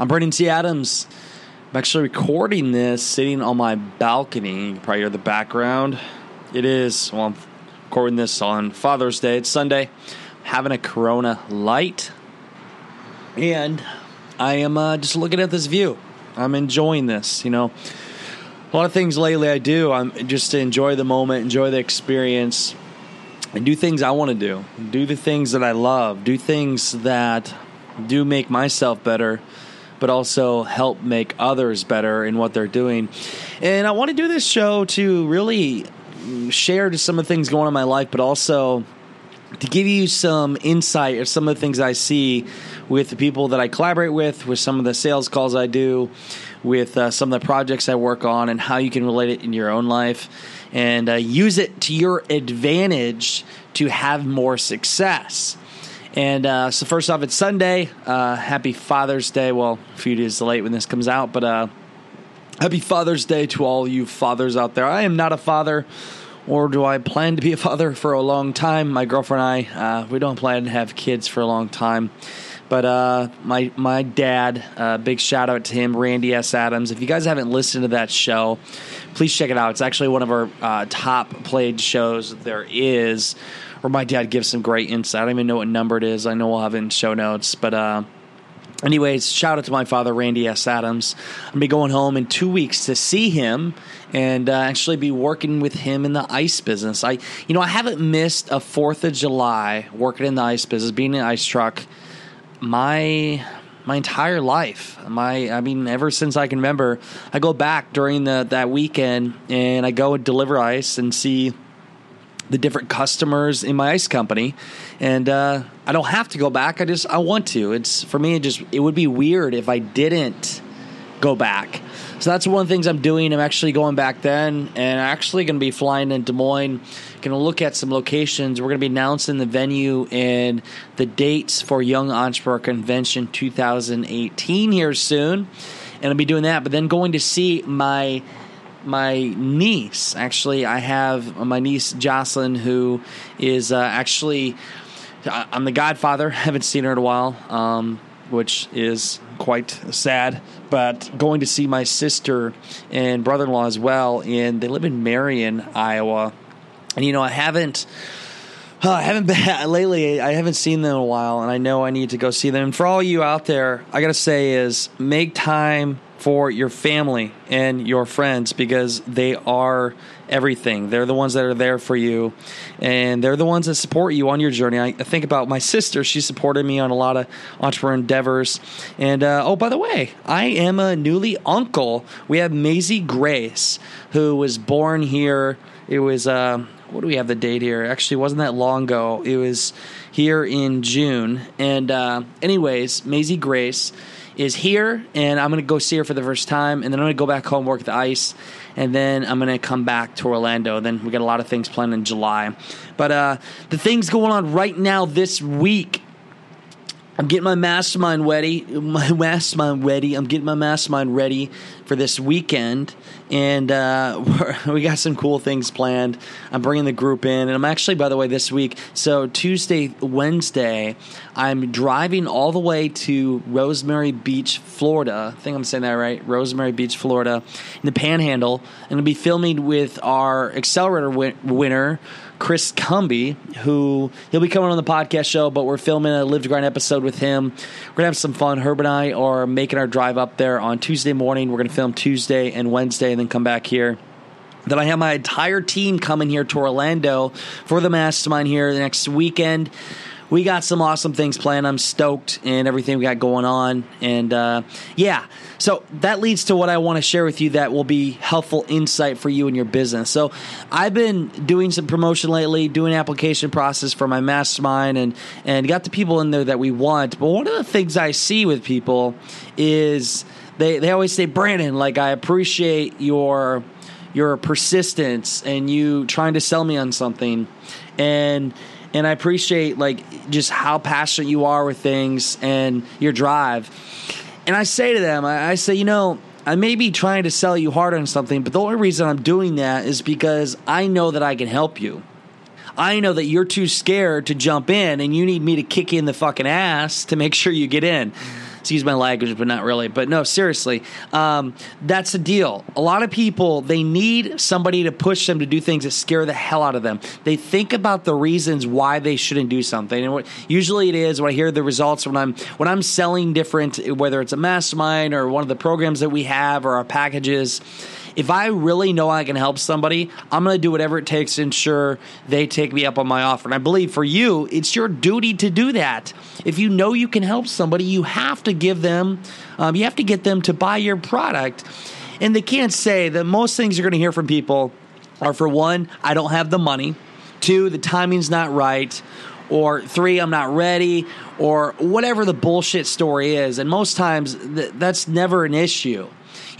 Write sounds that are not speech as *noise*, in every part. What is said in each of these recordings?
I'm Brandon T. Adams. I'm actually recording this sitting on my balcony. You can probably hear the background. It is, well, I'm recording this on Father's Day. It's Sunday. having a Corona light. And I am uh, just looking at this view. I'm enjoying this, you know. A lot of things lately I do. I'm just to enjoy the moment, enjoy the experience, and do things I want to do. Do the things that I love. Do things that do make myself better but also help make others better in what they're doing. And I want to do this show to really share just some of the things going on in my life, but also to give you some insight of some of the things I see with the people that I collaborate with, with some of the sales calls I do, with uh, some of the projects I work on, and how you can relate it in your own life and uh, use it to your advantage to have more success. And uh, so, first off, it's Sunday. Uh, happy Father's Day. Well, a few days late when this comes out, but uh, happy Father's Day to all you fathers out there. I am not a father, or do I plan to be a father for a long time? My girlfriend and I, uh, we don't plan to have kids for a long time. But uh, my my dad, uh, big shout out to him, Randy S. Adams. If you guys haven't listened to that show, please check it out. It's actually one of our top played shows there is where my dad gives some great insight. I don't even know what number it is. I know we'll have it in show notes, but uh, anyways, shout out to my father, Randy S. Adams. I'm gonna be going home in two weeks to see him and uh, actually be working with him in the ice business. I, you know, I haven't missed a Fourth of July working in the ice business, being in an ice truck. My my entire life. My, I mean, ever since I can remember, I go back during the that weekend and I go and deliver ice and see the different customers in my ice company, and uh, I don't have to go back. I just I want to. It's for me. It just it would be weird if I didn't go back. So that's one of the things I'm doing. I'm actually going back then, and actually going to be flying in Des Moines. Going to look at some locations. We're going to be announcing the venue and the dates for Young Entrepreneur Convention 2018 here soon, and I'll be doing that. But then going to see my my niece. Actually, I have my niece Jocelyn, who is uh, actually I'm the godfather. *laughs* Haven't seen her in a while, um, which is quite sad. But going to see my sister and brother-in-law as well, and they live in Marion, Iowa. And you know, I haven't. Oh, I haven't *laughs* been lately. I haven't seen them in a while, and I know I need to go see them. And for all you out there, I gotta say is make time for your family and your friends because they are everything. They're the ones that are there for you, and they're the ones that support you on your journey. I, think about my sister; she supported me on a lot of entrepreneur endeavors. And uh, oh, by the way, I am a newly uncle. We have Maisie Grace, who was born here. It was uh, what do we have the date here? Actually, wasn't that long ago. It was here in June. And uh, anyways, Maisie Grace is here, and I'm going to go see her for the first time, and then I'm going to go back home, work the ice, and then I'm going to come back to Orlando. Then we got a lot of things planned in July. But uh, the things going on right now this week I'm getting my mastermind ready. My *laughs* mastermind ready. I'm getting my mastermind ready for this weekend, and uh, *laughs* we got some cool things planned. I'm bringing the group in, and I'm actually, by the way, this week. So Tuesday, Wednesday, I'm driving all the way to Rosemary Beach, Florida. I think I'm saying that right. Rosemary Beach, Florida, in the Panhandle. Going to be filming with our accelerator win- winner. Chris Cumby, who he'll be coming on the podcast show, but we're filming a Live to Grind episode with him. We're gonna have some fun. Herb and I are making our drive up there on Tuesday morning. We're gonna film Tuesday and Wednesday, and then come back here. Then I have my entire team coming here to Orlando for the mastermind here the next weekend we got some awesome things planned. I'm stoked and everything we got going on. And uh, yeah, so that leads to what I want to share with you that will be helpful insight for you and your business. So I've been doing some promotion lately, doing application process for my mastermind, and and got the people in there that we want. But one of the things I see with people is they they always say, Brandon, like I appreciate your your persistence and you trying to sell me on something, and and I appreciate like just how passionate you are with things and your drive. And I say to them, I, I say, you know, I may be trying to sell you hard on something, but the only reason I'm doing that is because I know that I can help you. I know that you're too scared to jump in and you need me to kick you in the fucking ass to make sure you get in excuse my language, but not really. But no, seriously, um, that's the deal. A lot of people they need somebody to push them to do things that scare the hell out of them. They think about the reasons why they shouldn't do something, and what, usually it is when I hear the results when I'm when I'm selling different, whether it's a mastermind or one of the programs that we have or our packages if I really know I can help somebody, I'm going to do whatever it takes to ensure they take me up on my offer. And I believe for you, it's your duty to do that. If you know you can help somebody, you have to give them, um, you have to get them to buy your product. And they can't say that most things you're going to hear from people are for one, I don't have the money, two, the timing's not right, or three, I'm not ready, or whatever the bullshit story is. And most times, th- that's never an issue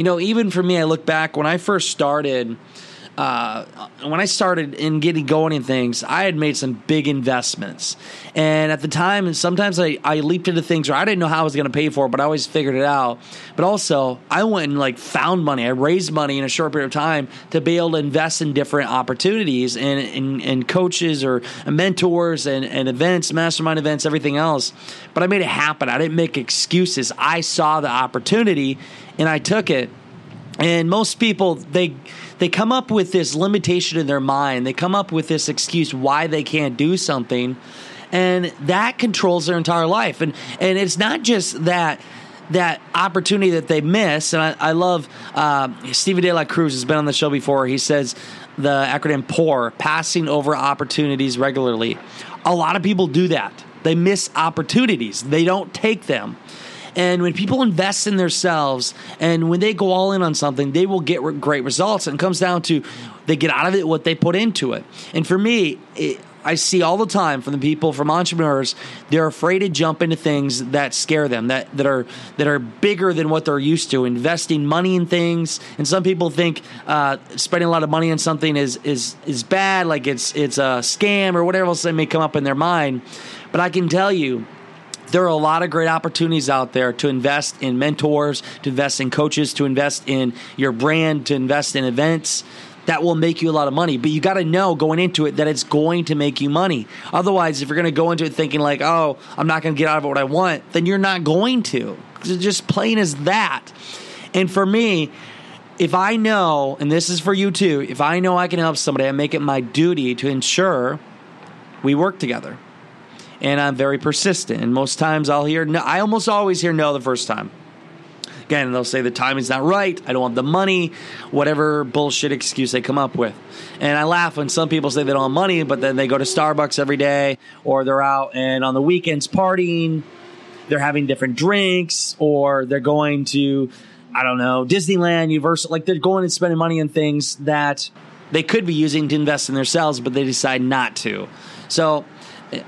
you know, even for me, I look back when I first started. Uh, when I started in getting going in things, I had made some big investments. And at the time, sometimes I, I leaped into things where I didn't know how I was going to pay for it, but I always figured it out. But also, I went and like found money. I raised money in a short period of time to be able to invest in different opportunities and, and, and coaches or mentors and, and events, mastermind events, everything else. But I made it happen. I didn't make excuses. I saw the opportunity and I took it. And most people they they come up with this limitation in their mind. They come up with this excuse why they can't do something, and that controls their entire life. And and it's not just that that opportunity that they miss. And I, I love uh, Stephen De La Cruz has been on the show before. He says the acronym POUR, passing over opportunities regularly. A lot of people do that. They miss opportunities. They don't take them. And when people invest in themselves and when they go all in on something, they will get great results. And comes down to they get out of it what they put into it. And for me, it, I see all the time from the people from entrepreneurs, they're afraid to jump into things that scare them, that, that are that are bigger than what they're used to. Investing money in things, and some people think uh, spending a lot of money on something is is is bad, like it's it's a scam or whatever else that may come up in their mind. But I can tell you, there are a lot of great opportunities out there to invest in mentors, to invest in coaches, to invest in your brand, to invest in events that will make you a lot of money. But you got to know going into it that it's going to make you money. Otherwise, if you're going to go into it thinking like, "Oh, I'm not going to get out of it what I want," then you're not going to. It's just plain as that. And for me, if I know, and this is for you too, if I know I can help somebody, I make it my duty to ensure we work together and I'm very persistent. And most times I'll hear no. I almost always hear no the first time. Again, they'll say the timing's not right. I don't have the money. Whatever bullshit excuse they come up with. And I laugh when some people say they don't have money, but then they go to Starbucks every day, or they're out and on the weekends partying. They're having different drinks, or they're going to, I don't know, Disneyland, Universal. Like they're going and spending money on things that they could be using to invest in themselves, but they decide not to. So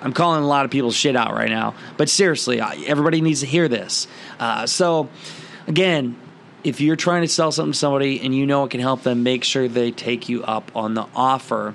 I'm calling a lot of people's shit out right now, but seriously, everybody needs to hear this. Uh, so, again, if you're trying to sell something to somebody and you know it can help them, make sure they take you up on the offer,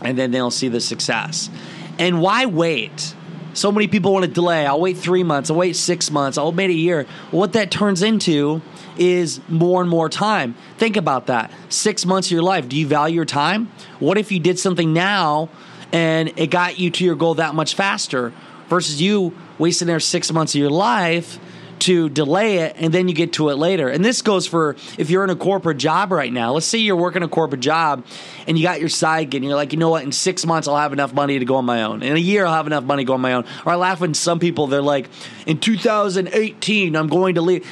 and then they'll see the success. And why wait? So many people want to delay. I'll wait three months. I'll wait six months. I'll wait a year. what that turns into is more and more time. Think about that. Six months of your life. Do you value your time? What if you did something now? And it got you to your goal that much faster versus you wasting there six months of your life to delay it and then you get to it later. And this goes for if you're in a corporate job right now. Let's say you're working a corporate job and you got your side gig and you're like, you know what, in six months I'll have enough money to go on my own. In a year I'll have enough money to go on my own. Or I laugh when some people they're like, in 2018 I'm going to leave.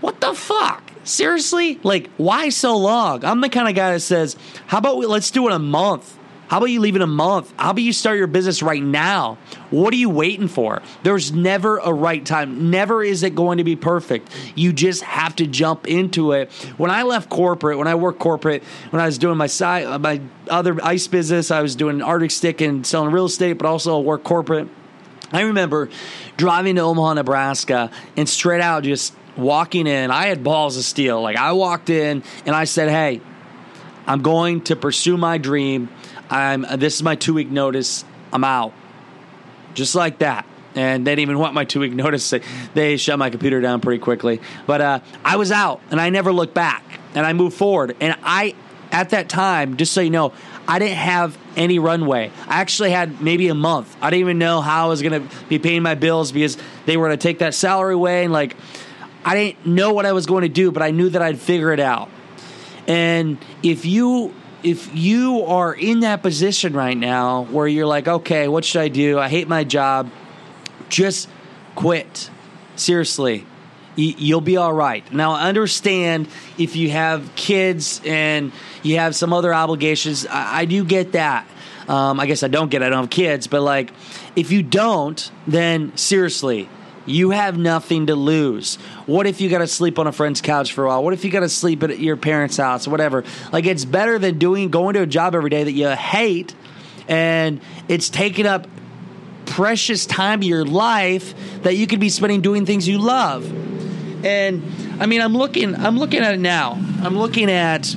What the fuck? Seriously? Like, why so long? I'm the kind of guy that says, how about we, let's do it a month? How about you leave in a month? How about you start your business right now? What are you waiting for? There's never a right time. Never is it going to be perfect. You just have to jump into it. When I left corporate, when I worked corporate, when I was doing my side, uh, my other ice business, I was doing Arctic Stick and selling real estate, but also work corporate. I remember driving to Omaha, Nebraska, and straight out just walking in, I had balls of steel. Like I walked in and I said, "Hey, I'm going to pursue my dream. I'm this is my 2-week notice. I'm out." Just like that. And they didn't even want my two week *laughs* notice. They shut my computer down pretty quickly. But uh, I was out and I never looked back and I moved forward. And I, at that time, just so you know, I didn't have any runway. I actually had maybe a month. I didn't even know how I was going to be paying my bills because they were going to take that salary away. And like, I didn't know what I was going to do, but I knew that I'd figure it out. And if you if you are in that position right now where you're like, okay, what should I do? I hate my job. Just quit. Seriously you'll be all right. Now, understand if you have kids and you have some other obligations. I, I do get that. Um, I guess I don't get. It. I don't have kids, but like, if you don't, then seriously, you have nothing to lose. What if you got to sleep on a friend's couch for a while? What if you got to sleep at your parents' house? Whatever. Like, it's better than doing going to a job every day that you hate, and it's taking up precious time of your life that you could be spending doing things you love. And I mean, I'm looking, I'm looking at it now. I'm looking at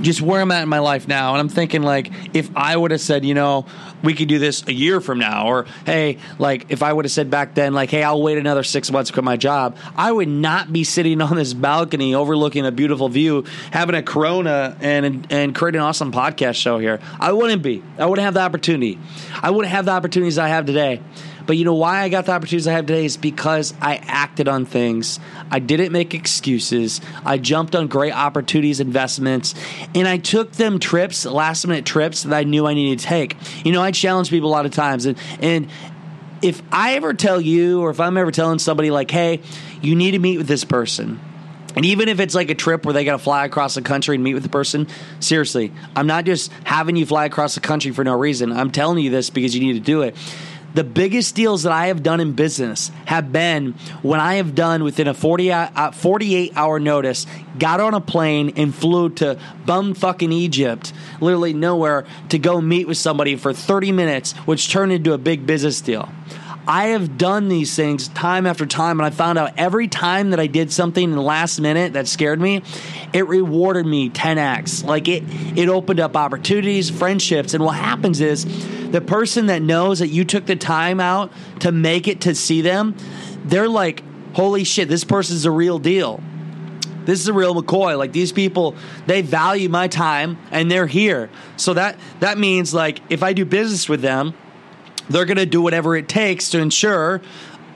just where I'm at in my life now, and I'm thinking like, if I would have said, you know, we could do this a year from now, or hey, like if I would have said back then, like, hey, I'll wait another six months to quit my job, I would not be sitting on this balcony overlooking a beautiful view, having a Corona and and creating an awesome podcast show here. I wouldn't be. I wouldn't have the opportunity. I wouldn't have the opportunities I have today. But you know why I got the opportunities I have today is because I acted on things. I didn't make excuses. I jumped on great opportunities, investments, and I took them trips, last minute trips that I knew I needed to take. You know, I challenge people a lot of times, and and if I ever tell you, or if I'm ever telling somebody like, "Hey, you need to meet with this person," And even if it's like a trip where they got to fly across the country and meet with the person, seriously, I'm not just having you fly across the country for no reason. I'm telling you this because you need to do it. The biggest deals that I have done in business have been when I have done within a 40, uh, 48 hour notice, got on a plane and flew to bum fucking Egypt, literally nowhere, to go meet with somebody for 30 minutes, which turned into a big business deal. I have done these things time after time, and I found out every time that I did something in the last minute that scared me, it rewarded me 10x. Like it, it opened up opportunities, friendships, and what happens is the person that knows that you took the time out to make it to see them, they're like, "Holy shit, this person's a real deal." this is a real McCoy. Like these people, they value my time and they're here. So that that means like if I do business with them, they're going to do whatever it takes to ensure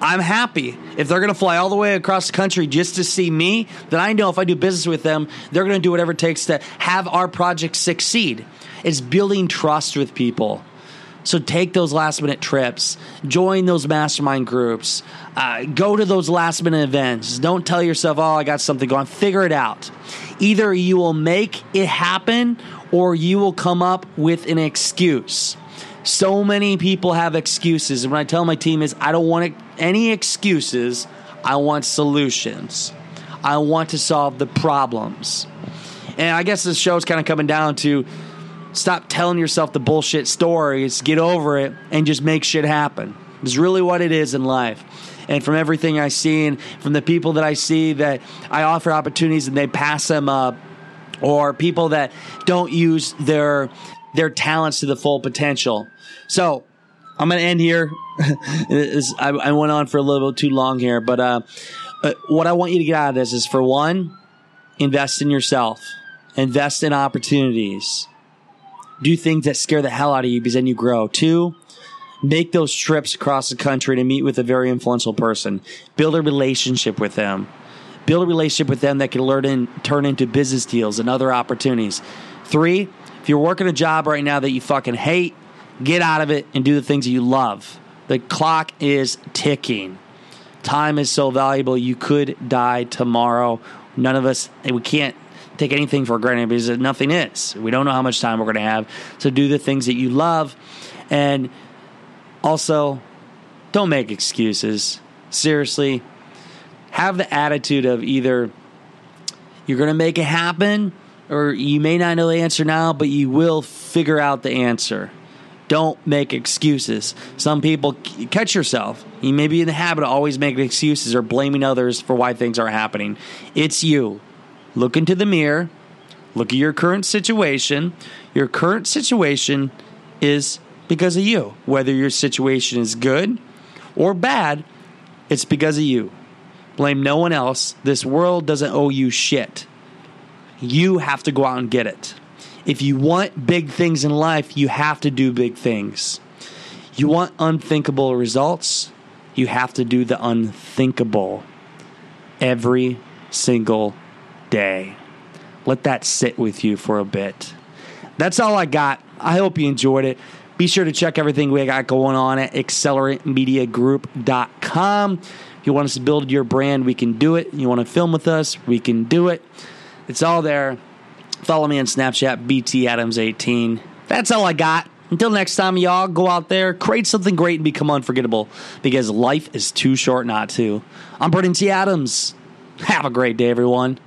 I'm happy. If they're going to fly all the way across the country just to see me, then I know if I do business with them, they're going to do whatever it takes to have our project succeed. It's building trust with people. So take those last minute trips, join those mastermind groups, uh, go to those last minute events. Don't tell yourself, oh, I got something going. Figure it out. Either you will make it happen or you will come up with an excuse. So many people have excuses. And what I tell my team is, I don't want any excuses. I want solutions. I want to solve the problems. And I guess this show's kind of coming down to stop telling yourself the bullshit stories, get over it, and just make shit happen. It's really what it is in life. And from everything I see and from the people that I see that I offer opportunities and they pass them up, or people that don't use their their talents to the full potential. So I'm going to end here. *laughs* I, went on for a little bit too long here, but uh, uh, what I want you to get out of this is for one, invest in yourself, invest in opportunities, do things that scare the hell out of you because then you grow. Two, make those trips across the country to meet with a very influential person, build a relationship with them, build a relationship with them that can learn and turn into business deals and other opportunities. Three, if you're working a job right now that you fucking hate, get out of it and do the things that you love. The clock is ticking. Time is so valuable. You could die tomorrow. None of us, we can't take anything for granted because nothing is. We don't know how much time we're going to have. So do the things that you love. And also, don't make excuses. Seriously, have the attitude of either you're going to make it happen or you may not know the answer now, but you will figure out the answer. Don't make excuses. Some people catch yourself. You may be in the habit of always making excuses or blaming others for why things aren't happening. It's you. Look into the mirror. Look at your current situation. Your current situation is because of you. Whether your situation is good or bad, it's because of you. Blame no one else. This world doesn't owe you shit. You have to go out and get it. If you want big things in life, you have to do big things. You want unthinkable results, you have to do the unthinkable every single day. Let that sit with you for a bit. That's all I got. I hope you enjoyed it. Be sure to check everything we got going on at acceleratmediagroup.com. If you want us to build your brand, we can do it. You want to film with us, we can do it. It's all there. Follow me on Snapchat, BTAdams18. That's all I got. Until next time, y'all, go out there, create something great, and become unforgettable because life is too short not to. I'm Brandon T. Adams. Have a great day, everyone.